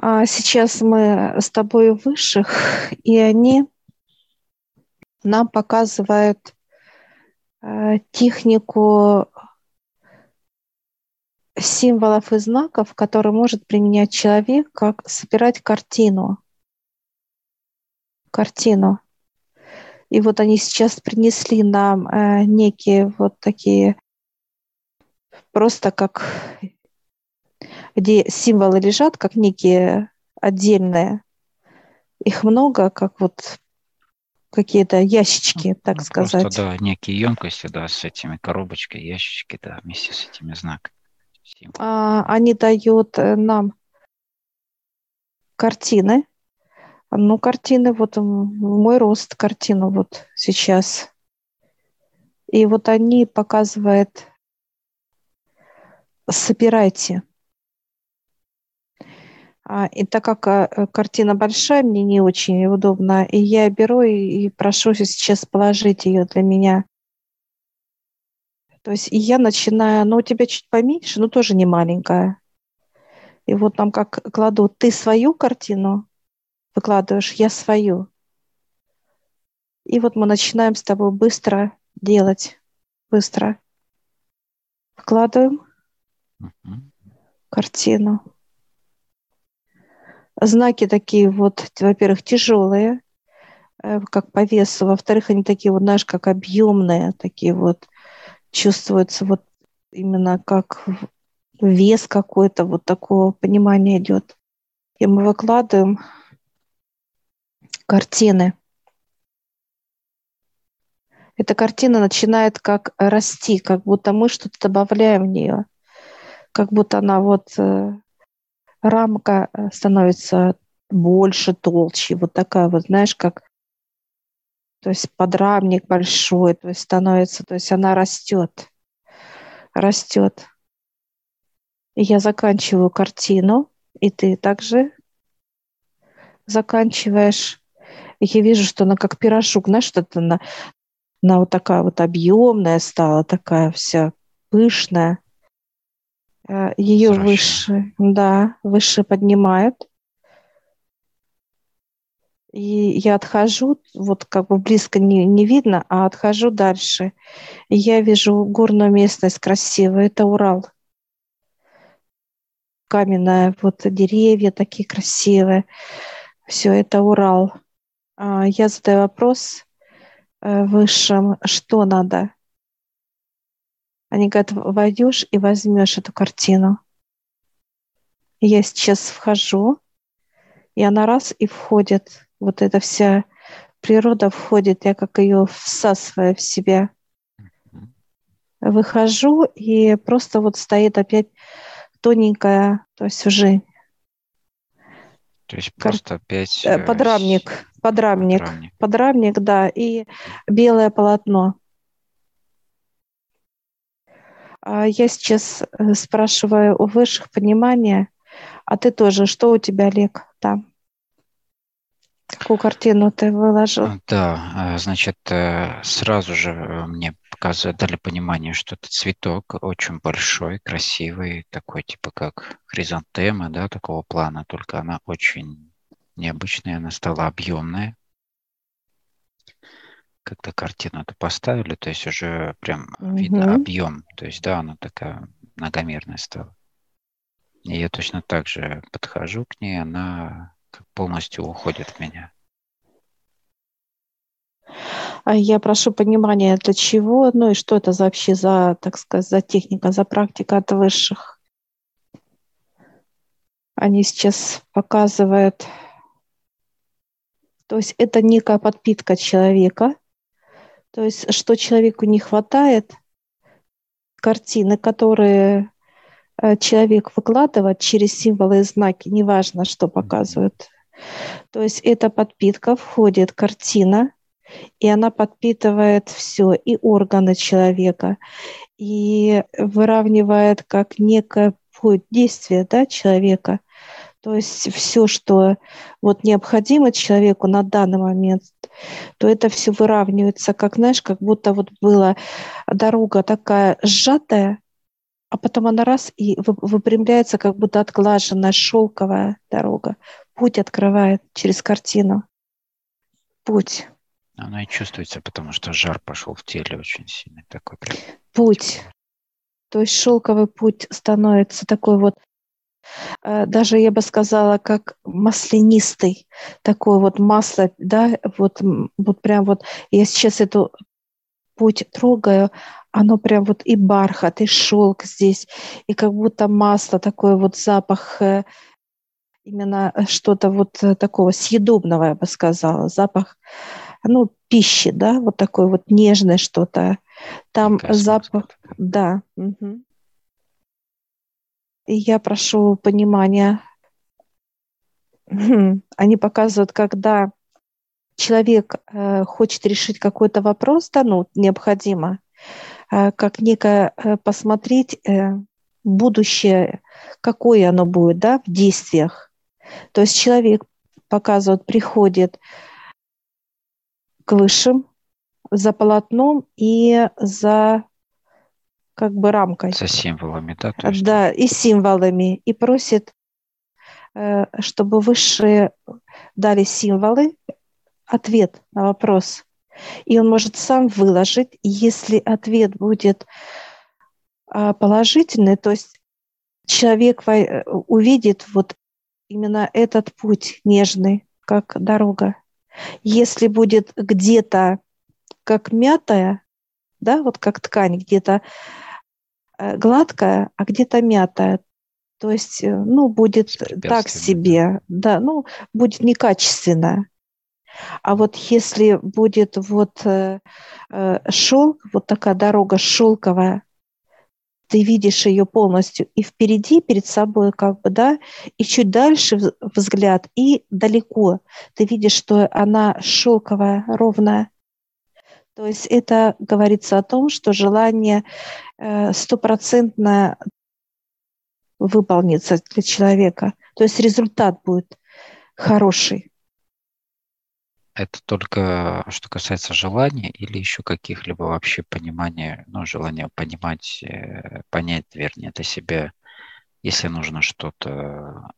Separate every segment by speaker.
Speaker 1: А сейчас мы с тобой у высших, и они нам показывают э, технику символов и знаков, которые может применять человек, как собирать картину. Картину. И вот они сейчас принесли нам э, некие вот такие, просто как, где символы лежат, как некие отдельные. Их много, как вот какие-то ящички, так
Speaker 2: ну,
Speaker 1: сказать.
Speaker 2: Просто, да, некие емкости, да, с этими коробочками, ящички, да, вместе с этими знаками.
Speaker 1: А, они дают э, нам картины, ну, картины, вот мой рост картину вот сейчас. И вот они показывают, собирайте. А, и так как а, картина большая, мне не очень удобно, и я беру и, прошу сейчас положить ее для меня. То есть и я начинаю, ну, у тебя чуть поменьше, но тоже не маленькая. И вот там как кладу, ты свою картину выкладываешь, я свою. И вот мы начинаем с тобой быстро делать. Быстро. Вкладываем uh-huh. картину. Знаки такие вот, во-первых, тяжелые, э, как по весу. Во-вторых, они такие вот, знаешь, как объемные, такие вот чувствуются вот именно как вес какой-то, вот такого понимания идет. И мы выкладываем картины. Эта картина начинает как расти, как будто мы что-то добавляем в нее, как будто она вот э, рамка э, становится больше, толще, вот такая вот, знаешь, как то есть подрамник большой, то есть становится, то есть она растет, растет. И я заканчиваю картину, и ты также заканчиваешь я вижу, что она как пирожок, знаешь, что-то она, она вот такая вот объемная стала, такая вся пышная. Э, Ее выше, да, выше поднимают. И я отхожу, вот как бы близко не, не видно, а отхожу дальше. И я вижу горную местность красивую, это Урал. Каменная, вот деревья такие красивые. Все это Урал. А, я задаю вопрос э, высшим, что надо. Они говорят, войдешь и возьмешь эту картину. я сейчас вхожу, и она раз и входит. Вот эта вся природа входит, я как ее всасываю в себя. Выхожу, и просто вот стоит опять тоненькая, то есть уже
Speaker 2: то есть просто опять...
Speaker 1: Э, подрамник, подрамник, подрамник, подрамник, да, и белое полотно. А я сейчас э, спрашиваю у высших понимания, а ты тоже, что у тебя, Олег, там? Какую картину ты выложил? А,
Speaker 2: да, э, значит, сразу же мне показывают, дали понимание, что это цветок очень большой, красивый, такой типа как хризантема, да, такого плана, только она очень необычная, она стала объемная. Когда картину это поставили, то есть уже прям угу. видно объем, то есть да, она такая многомерная стала. И я точно так же подхожу к ней, она полностью уходит в меня.
Speaker 1: А я прошу понимания, для чего, ну и что это за вообще за, так сказать, за техника, за практика от высших. Они сейчас показывают, то есть это некая подпитка человека, то есть что человеку не хватает, картины, которые э, человек выкладывает через символы и знаки, неважно, что показывают. То есть эта подпитка входит картина, и она подпитывает все, и органы человека, и выравнивает как некое действие да, человека. То есть все, что вот необходимо человеку на данный момент, то это все выравнивается, как, знаешь, как будто вот была дорога такая сжатая, а потом она раз и выпрямляется, как будто отглаженная шелковая дорога. Путь открывает через картину. Путь.
Speaker 2: Она и чувствуется, потому что жар пошел в теле очень сильный. Такой прям.
Speaker 1: Путь. То есть шелковый путь становится такой вот, даже я бы сказала, как маслянистый, такое вот масло, да, вот, вот прям вот, я сейчас эту путь трогаю, оно прям вот и бархат, и шелк здесь, и как будто масло, такой вот запах, э, именно э, что-то вот э, такого съедобного, я бы сказала, запах, ну, пищи, да, вот такой вот нежное что-то. Там запах, да. Угу. И я прошу понимания. Они показывают, когда человек э, хочет решить какой-то вопрос, да, ну, необходимо, э, как некое э, посмотреть будущее, какое оно будет, да, в действиях. То есть человек показывает, приходит к высшим за полотном и за как бы рамкой.
Speaker 2: За символами, да?
Speaker 1: То есть... Да, и символами. И просит, э, чтобы высшие дали символы, ответ на вопрос. И он может сам выложить. Если ответ будет а, положительный, то есть человек увидит вот именно этот путь нежный, как дорога. Если будет где-то как мятая, да, вот как ткань, где-то э, гладкая, а где-то мятая, то есть, э, ну, будет так себе, да, ну, будет некачественно. А вот если будет вот э, э, шелк, вот такая дорога шелковая, ты видишь ее полностью и впереди, перед собой, как бы, да, и чуть дальше взгляд, и далеко. Ты видишь, что она шелковая, ровная. То есть это говорится о том, что желание э, стопроцентно выполнится для человека. То есть результат будет хороший.
Speaker 2: Это только что касается желания или еще каких-либо вообще понимания, ну, желания понимать, э, понять, вернее, для себя, если нужно что-то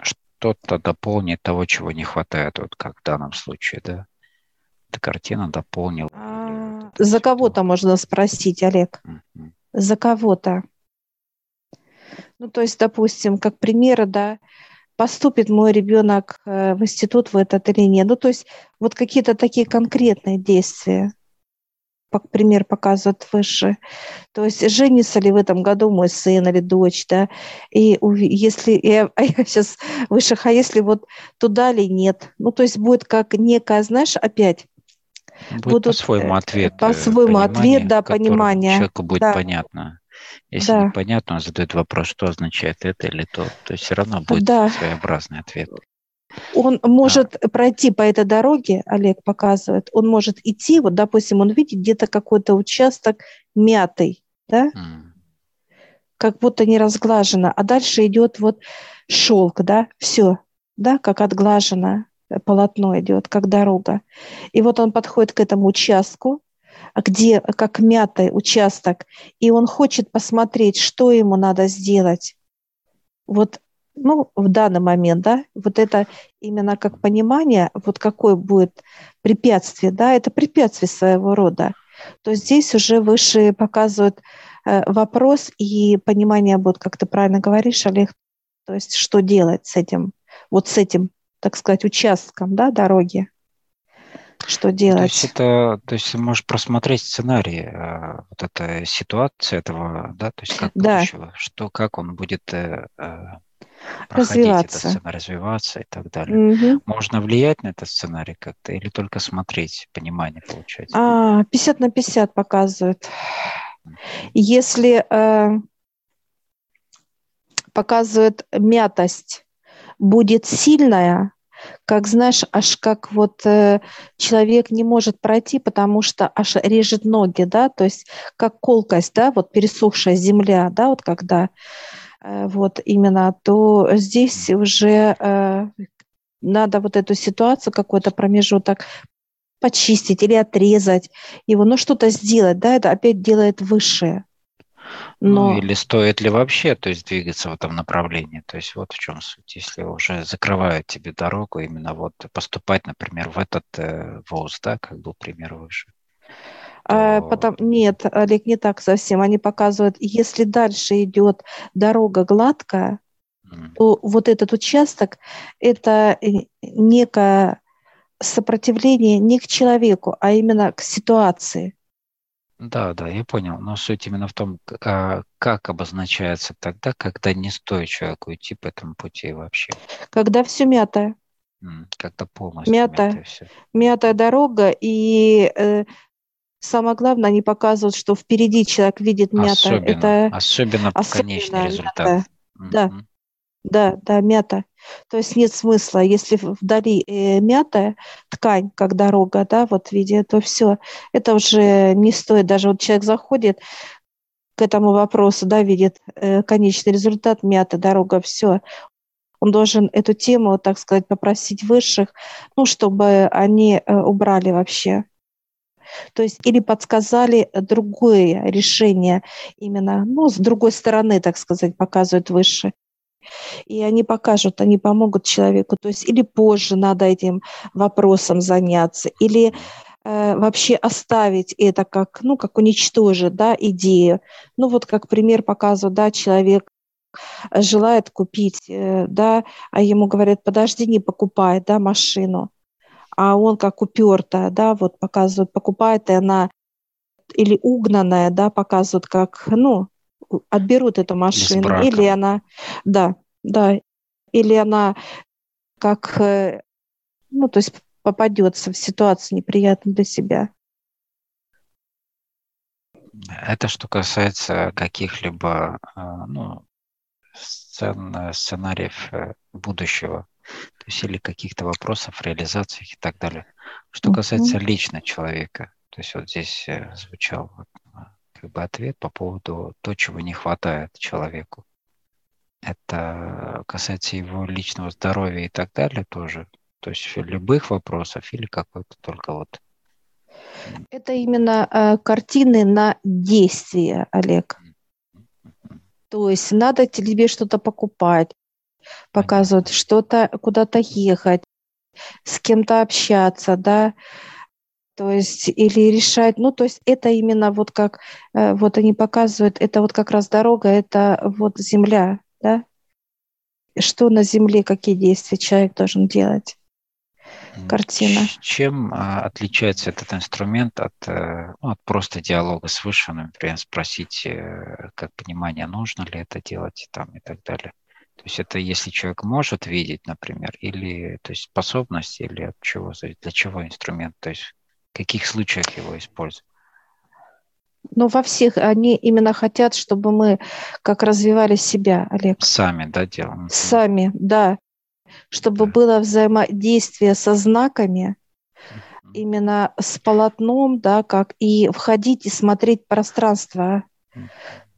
Speaker 2: что-то дополнить того, чего не хватает, вот как в данном случае, да? Эта картина дополнила.
Speaker 1: А, за кого-то можно спросить, Олег. За кого-то. Ну, то есть, допустим, как пример, да, поступит мой ребенок э, в институт в этот или нет. Ну, то есть вот какие-то такие конкретные действия, как пример показывают выше. То есть женится ли в этом году мой сын или дочь, да, и если, я, а я сейчас выше, а если вот туда ли нет, ну, то есть будет как некая, знаешь, опять
Speaker 2: Будет будут по-своему э, ответ.
Speaker 1: По-своему ответ, да, понимание.
Speaker 2: Человеку будет да. понятно. Если да. непонятно, он задает вопрос, что означает это или то, то есть все равно будет да. своеобразный ответ.
Speaker 1: Он может а. пройти по этой дороге, Олег показывает, он может идти, вот, допустим, он видит где-то какой-то участок мятый, да, mm. как будто не разглажено, а дальше идет вот шелк, да, все, да, как отглажено полотно идет, как дорога. И вот он подходит к этому участку, где как мятый участок, и он хочет посмотреть, что ему надо сделать. Вот ну, в данный момент, да, вот это именно как понимание, вот какое будет препятствие, да, это препятствие своего рода. То здесь уже выше показывают э, вопрос и понимание будет, как ты правильно говоришь, Олег, то есть что делать с этим, вот с этим, так сказать, участком, да, дороги что делать. То
Speaker 2: есть это, то есть ты можешь просмотреть сценарий, э, вот эта ситуация этого, да, то есть как да. будущего, что, как он будет э, э развиваться. этот сценарий, развиваться и так далее. Угу. Можно влиять на этот сценарий как-то или только смотреть, понимание получать?
Speaker 1: А, 50 на 50 показывает. Если э, показывает мятость будет сильная, как знаешь, аж как вот э, человек не может пройти, потому что аж режет ноги, да, то есть как колкость, да, вот пересохшая земля, да, вот когда э, вот именно, то здесь уже э, надо вот эту ситуацию, какой-то промежуток почистить или отрезать его, ну что-то сделать, да, это опять делает высшее.
Speaker 2: Ну, Но... Ну или стоит ли вообще то есть, двигаться в этом направлении? То есть вот в чем суть. Если уже закрывают тебе дорогу, именно вот поступать, например, в этот э, ВОЗ, да, как был пример выше.
Speaker 1: А, то... Потом, нет, Олег, не так совсем. Они показывают, если дальше идет дорога гладкая, mm. то вот этот участок – это э, некое сопротивление не к человеку, а именно к ситуации.
Speaker 2: Да, да, я понял. Но суть именно в том, а, как обозначается тогда, когда не стоит человеку идти по этому пути вообще.
Speaker 1: Когда все мятое.
Speaker 2: Когда полностью
Speaker 1: мятая, мятая, все. мятая дорога, и э, самое главное, они показывают, что впереди человек видит мятое.
Speaker 2: Особенно, Это особенно, особенно конечный результат. Мятая.
Speaker 1: Да, да, да, мята. То есть нет смысла, если вдали э, мятая ткань, как дорога, да, вот в виде, то все, это уже не стоит. Даже вот человек заходит к этому вопросу, да, видит э, конечный результат, мята, дорога, все. Он должен эту тему, так сказать, попросить высших, ну, чтобы они э, убрали вообще. То есть или подсказали другое решение именно, ну, с другой стороны, так сказать, показывают выше и они покажут, они помогут человеку. То есть или позже надо этим вопросом заняться, или э, вообще оставить это как, ну, как уничтожить, да, идею. Ну, вот как пример показываю, да, человек желает купить, э, да, а ему говорят, подожди, не покупай, да, машину. А он как упертая, да, вот показывают, покупает, и она или угнанная, да, показывают, как, ну, отберут эту машину, или она, да, да, или она как, э, ну, то есть попадется в ситуацию неприятную для себя.
Speaker 2: Это что касается каких-либо э, ну, сцен, сценариев э, будущего, то есть или каких-то вопросов, реализациях и так далее. Что касается лично человека, то есть вот здесь звучал как бы ответ по поводу того, чего не хватает человеку. Это касается его личного здоровья и так далее тоже. То есть любых вопросов или какой-то только вот.
Speaker 1: Это именно э, картины на действие, Олег. То есть надо тебе что-то покупать, показывать, что-то куда-то ехать, с кем-то общаться, да, то есть или решать, ну то есть это именно вот как э, вот они показывают, это вот как раз дорога, это вот земля, да? Что на земле, какие действия человек должен делать? Картина.
Speaker 2: Чем а, отличается этот инструмент от, э, ну, от просто диалога с высшим, например, спросить, э, как понимание, нужно ли это делать там, и так далее? То есть это если человек может видеть, например, или то есть способность, или от чего, для чего инструмент, то есть в каких случаях его используют?
Speaker 1: Но во всех они именно хотят, чтобы мы как развивали себя, Олег.
Speaker 2: Сами, да, делаем?
Speaker 1: Сами, да. Чтобы да. было взаимодействие со знаками, именно с полотном, да, как и входить и смотреть пространство.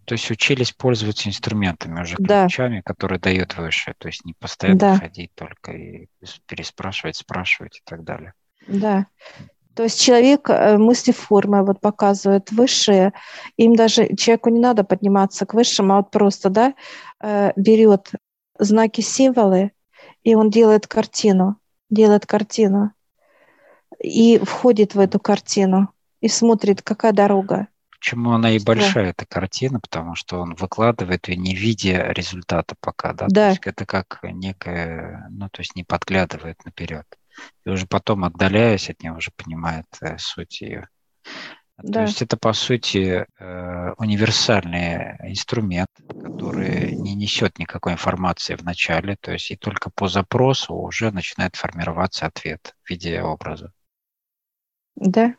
Speaker 2: То есть учились пользоваться инструментами уже ключами, да. которые дает выше. То есть не постоянно да. ходить только и переспрашивать, спрашивать и так далее.
Speaker 1: Да. То есть человек э, мыслеформы вот показывает высшие, им даже человеку не надо подниматься к высшим, а вот просто да, э, берет знаки, символы, и он делает картину, делает картину, и входит в эту картину, и смотрит, какая дорога.
Speaker 2: Почему она и большая, эта картина, потому что он выкладывает ее не видя результата пока, да?
Speaker 1: Да.
Speaker 2: То есть это как некое, ну, то есть не подглядывает наперед и уже потом, отдаляясь от него, уже понимает э, суть ее. Да. То есть это, по сути, э, универсальный инструмент, который не несет никакой информации в начале, то есть и только по запросу уже начинает формироваться ответ в виде образа.
Speaker 1: Да.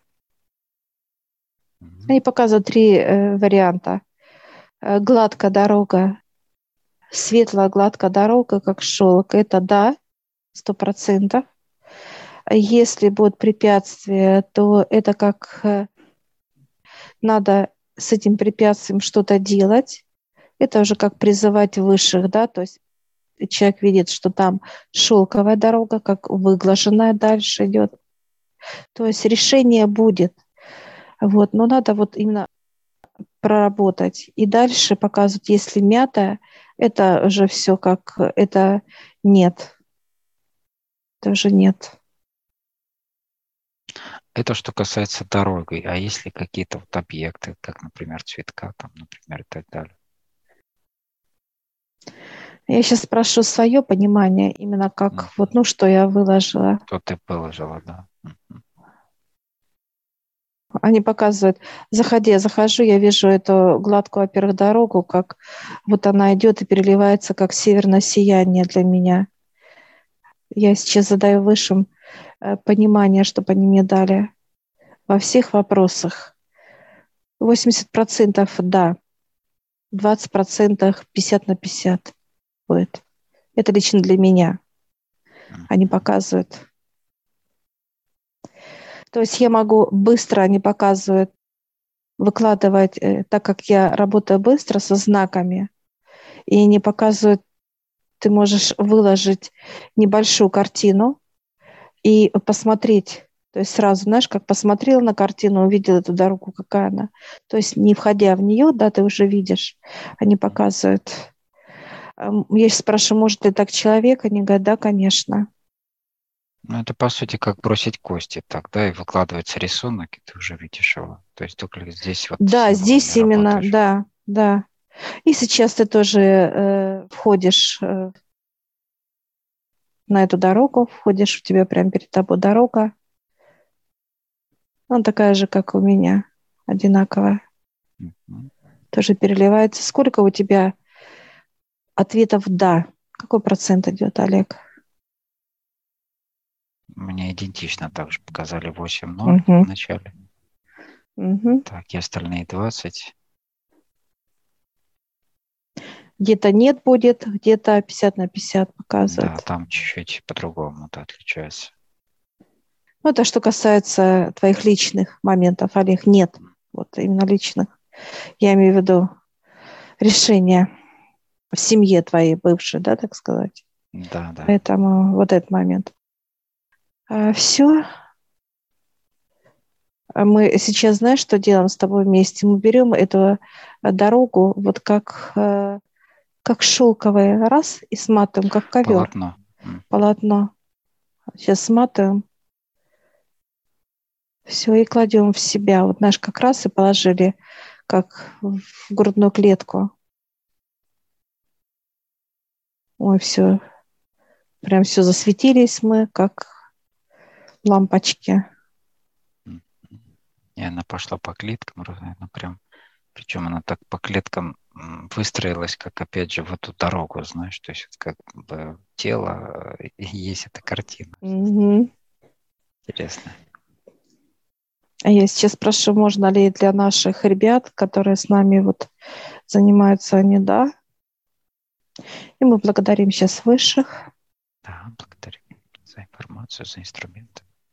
Speaker 1: Угу. Они показывают три э, варианта. Э, гладкая дорога, светлая гладкая дорога, как шелк, это да, сто процентов. Если будет препятствие, то это как э, надо с этим препятствием что-то делать. Это уже как призывать высших, да, то есть человек видит, что там шелковая дорога, как выглаженная дальше идет. То есть решение будет. Вот, но надо вот именно проработать. И дальше показывают, если мятая, это уже все как, это нет. Это уже нет.
Speaker 2: Это что касается дороги. А если какие-то вот объекты, как, например, цветка, там, например, и так далее?
Speaker 1: Я сейчас спрошу свое понимание, именно как mm. вот, ну, что я выложила.
Speaker 2: Что ты выложила, да.
Speaker 1: Они показывают, заходи, я захожу, я вижу эту гладкую, во-первых, дорогу, как вот она идет и переливается, как северное сияние для меня. Я сейчас задаю высшим понимание, чтобы они мне дали во всех вопросах. 80% да, 20% 50 на 50 будет. Это лично для меня. Они показывают. То есть я могу быстро, они показывают, выкладывать, э, так как я работаю быстро со знаками, и они показывают, ты можешь выложить небольшую картину и посмотреть, то есть сразу, знаешь, как посмотрел на картину, увидел эту дорогу, какая она. То есть не входя в нее, да, ты уже видишь, они показывают. Я сейчас спрашиваю, может ли так человек? Они говорят, да, конечно.
Speaker 2: Ну, это, по сути, как бросить кости, так, да, и выкладывается рисунок, и ты уже видишь его. То есть только здесь вот...
Speaker 1: Да, здесь именно, работаешь. да, да. И сейчас ты тоже э, входишь э, на эту дорогу, входишь, у тебя прямо перед тобой дорога. Она такая же, как у меня, одинаковая. Mm-hmm. Тоже переливается. Сколько у тебя ответов «да»? Какой процент идет, Олег?
Speaker 2: Мне идентично также показали 8-0 угу. в начале. Угу. Так, и остальные 20.
Speaker 1: Где-то нет будет, где-то 50 на 50 показывает.
Speaker 2: Да, там чуть-чуть по-другому это отличается.
Speaker 1: Ну, это что касается твоих личных моментов, Олег, нет. Вот именно личных. Я имею в виду решение в семье твоей бывшей, да, так сказать.
Speaker 2: Да, да.
Speaker 1: Поэтому вот этот момент. А, все. А мы сейчас, знаешь, что делаем с тобой вместе? Мы берем эту дорогу вот как, э, как шелковое, раз, и сматываем, как ковер.
Speaker 2: Полотно.
Speaker 1: Полотно. Сейчас сматываем. Все, и кладем в себя. Вот наш как раз и положили, как в грудную клетку. Ой, все. Прям все засветились мы, как лампочки.
Speaker 2: И она пошла по клеткам, ну прям, причем она так по клеткам выстроилась, как опять же в эту дорогу, знаешь, то есть как бы тело э, и есть эта картина.
Speaker 1: Угу.
Speaker 2: Интересно.
Speaker 1: А я сейчас спрошу, можно ли для наших ребят, которые с нами вот занимаются, они да? И мы благодарим сейчас высших.
Speaker 2: Да, благодарим за информацию, за инструменты.